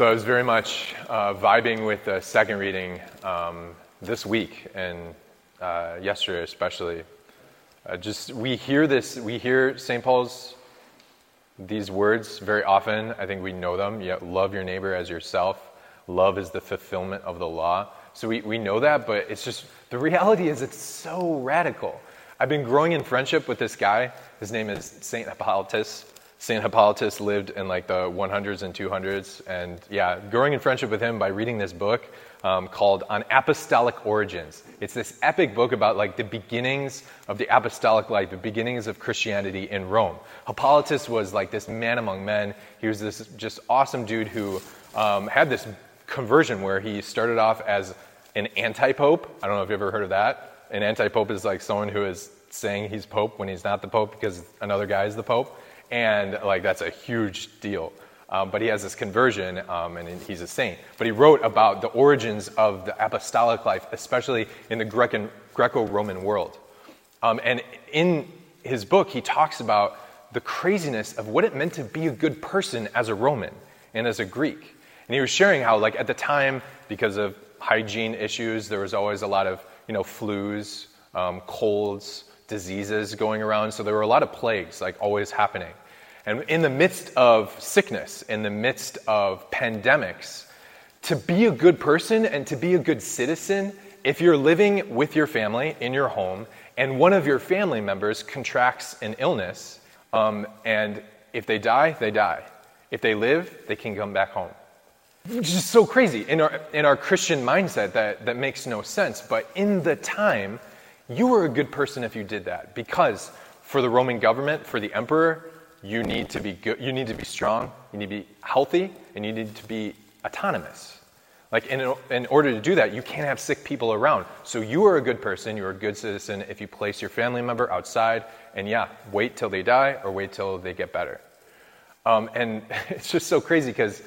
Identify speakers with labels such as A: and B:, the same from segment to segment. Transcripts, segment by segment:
A: So I was very much uh, vibing with the second reading um, this week and uh, yesterday, especially. Uh, just we hear this, we hear St. Paul's these words very often. I think we know them. Yeah, love your neighbor as yourself. Love is the fulfillment of the law. So we, we know that, but it's just the reality is it's so radical. I've been growing in friendship with this guy. His name is Saint Hippolytus. St. Hippolytus lived in like the 100s and 200s. And yeah, growing in friendship with him by reading this book um, called On Apostolic Origins. It's this epic book about like the beginnings of the apostolic life, the beginnings of Christianity in Rome. Hippolytus was like this man among men. He was this just awesome dude who um, had this conversion where he started off as an anti pope. I don't know if you've ever heard of that. An anti pope is like someone who is saying he's pope when he's not the pope because another guy is the pope and like that's a huge deal. Um, but he has this conversion, um, and he's a saint. But he wrote about the origins of the apostolic life, especially in the Greco-Roman world. Um, and in his book, he talks about the craziness of what it meant to be a good person as a Roman and as a Greek. And he was sharing how, like at the time, because of hygiene issues, there was always a lot of you know flus, um, colds, diseases going around. So there were a lot of plagues, like always happening. And in the midst of sickness, in the midst of pandemics, to be a good person and to be a good citizen, if you're living with your family in your home and one of your family members contracts an illness, um, and if they die, they die. If they live, they can come back home. Which is so crazy in our, in our Christian mindset that, that makes no sense. But in the time, you were a good person if you did that because for the Roman government, for the emperor, you need to be good, you need to be strong, you need to be healthy, and you need to be autonomous. Like in, in order to do that, you can't have sick people around. So you are a good person, you're a good citizen if you place your family member outside, and yeah, wait till they die or wait till they get better. Um, and it's just so crazy because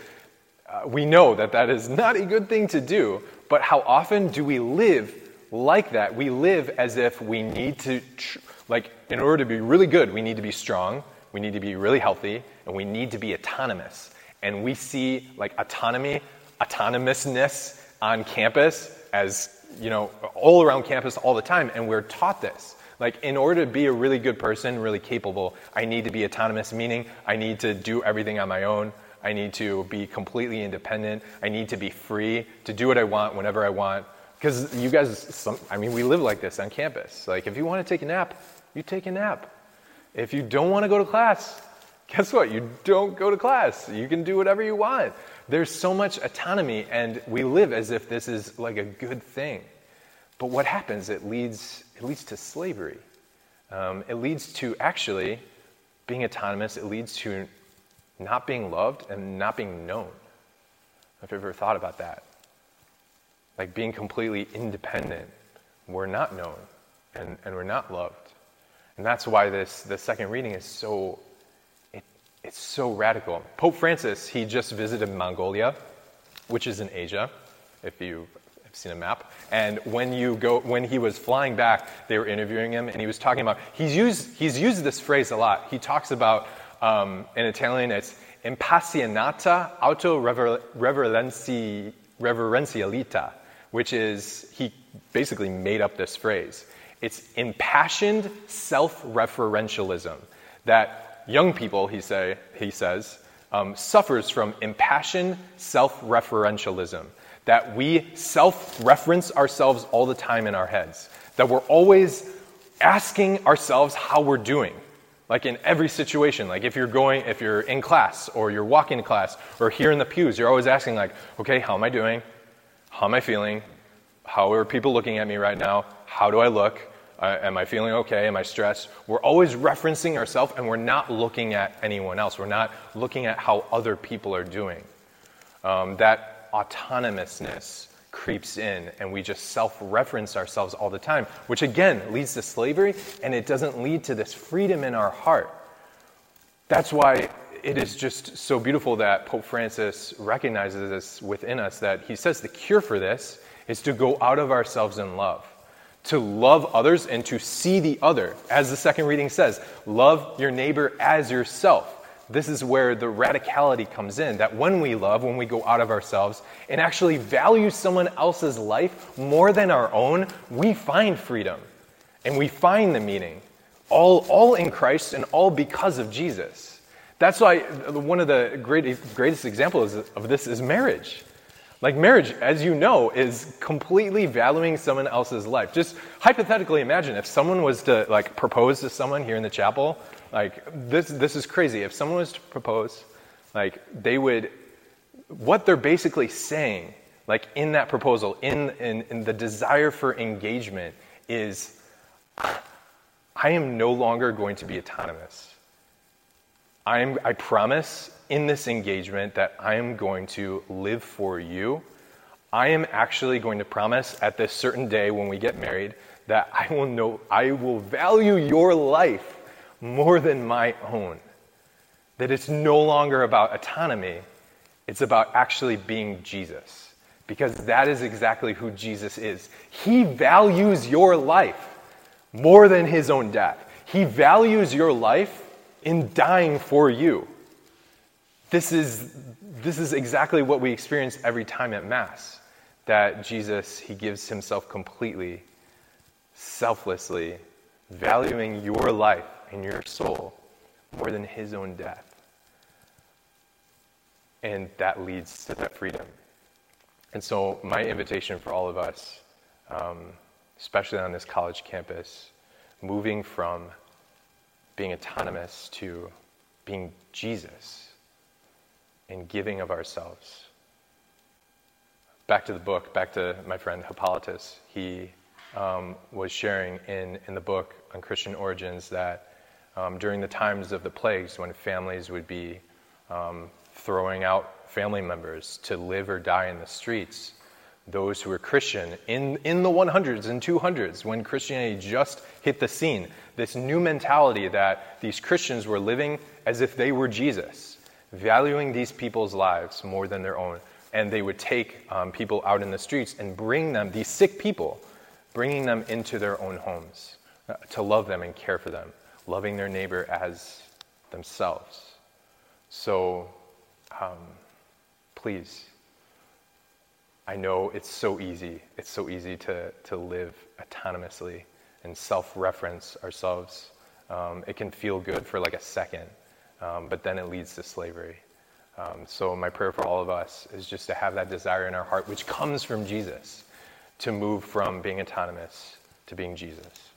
A: uh, we know that that is not a good thing to do, but how often do we live like that? We live as if we need to, tr- like, in order to be really good, we need to be strong, we need to be really healthy, and we need to be autonomous. And we see like autonomy, autonomousness on campus as, you know, all around campus all the time, and we're taught this. Like, in order to be a really good person, really capable, I need to be autonomous, meaning I need to do everything on my own. I need to be completely independent. I need to be free to do what I want whenever I want. Because you guys, some, I mean, we live like this on campus. Like, if you want to take a nap, you take a nap. If you don't want to go to class, guess what? You don't go to class. You can do whatever you want. There's so much autonomy, and we live as if this is like a good thing. But what happens? It leads, it leads to slavery. Um, it leads to actually being autonomous. It leads to not being loved and not being known. Have you've ever thought about that? Like being completely independent. We're not known and, and we're not loved. And that's why this the second reading is so it, it's so radical. Pope Francis, he just visited Mongolia, which is in Asia, if you have seen a map. And when you go when he was flying back, they were interviewing him and he was talking about he's used he's used this phrase a lot. He talks about um, in Italian it's impassionata auto reverenzialita, which is he basically made up this phrase. It's impassioned self referentialism that young people, he, say, he says, um, suffers from impassioned self referentialism. That we self reference ourselves all the time in our heads. That we're always asking ourselves how we're doing. Like in every situation, like if you're going, if you're in class or you're walking to class or here in the pews, you're always asking, like, okay, how am I doing? How am I feeling? How are people looking at me right now? How do I look? Uh, am I feeling okay? Am I stressed? We're always referencing ourselves and we're not looking at anyone else. We're not looking at how other people are doing. Um, that autonomousness creeps in and we just self reference ourselves all the time, which again leads to slavery and it doesn't lead to this freedom in our heart. That's why it is just so beautiful that Pope Francis recognizes this within us that he says the cure for this is to go out of ourselves in love to love others and to see the other. As the second reading says, love your neighbor as yourself. this is where the radicality comes in that when we love, when we go out of ourselves and actually value someone else's life more than our own, we find freedom and we find the meaning. All, all in Christ and all because of Jesus. That's why uh, one of the greatest, greatest examples of this is marriage. Like marriage, as you know, is completely valuing someone else's life. Just hypothetically imagine if someone was to like propose to someone here in the chapel, like this this is crazy. If someone was to propose, like they would what they're basically saying, like in that proposal, in, in, in the desire for engagement, is I am no longer going to be autonomous. I, am, I promise in this engagement that I am going to live for you. I am actually going to promise at this certain day when we get married that I will know I will value your life more than my own. That it's no longer about autonomy, it's about actually being Jesus. Because that is exactly who Jesus is. He values your life more than his own death. He values your life in dying for you. This is, this is exactly what we experience every time at Mass that Jesus, he gives himself completely, selflessly, valuing your life and your soul more than his own death. And that leads to that freedom. And so, my invitation for all of us, um, especially on this college campus, moving from being autonomous to being Jesus and giving of ourselves. Back to the book, back to my friend Hippolytus. He um, was sharing in, in the book on Christian origins that um, during the times of the plagues, when families would be um, throwing out family members to live or die in the streets, those who were Christian in, in the 100s and 200s, when Christianity just hit the scene, this new mentality that these Christians were living as if they were Jesus, valuing these people's lives more than their own. And they would take um, people out in the streets and bring them, these sick people, bringing them into their own homes uh, to love them and care for them, loving their neighbor as themselves. So, um, please I know it's so easy. It's so easy to, to live autonomously and self reference ourselves. Um, it can feel good for like a second, um, but then it leads to slavery. Um, so, my prayer for all of us is just to have that desire in our heart, which comes from Jesus, to move from being autonomous to being Jesus.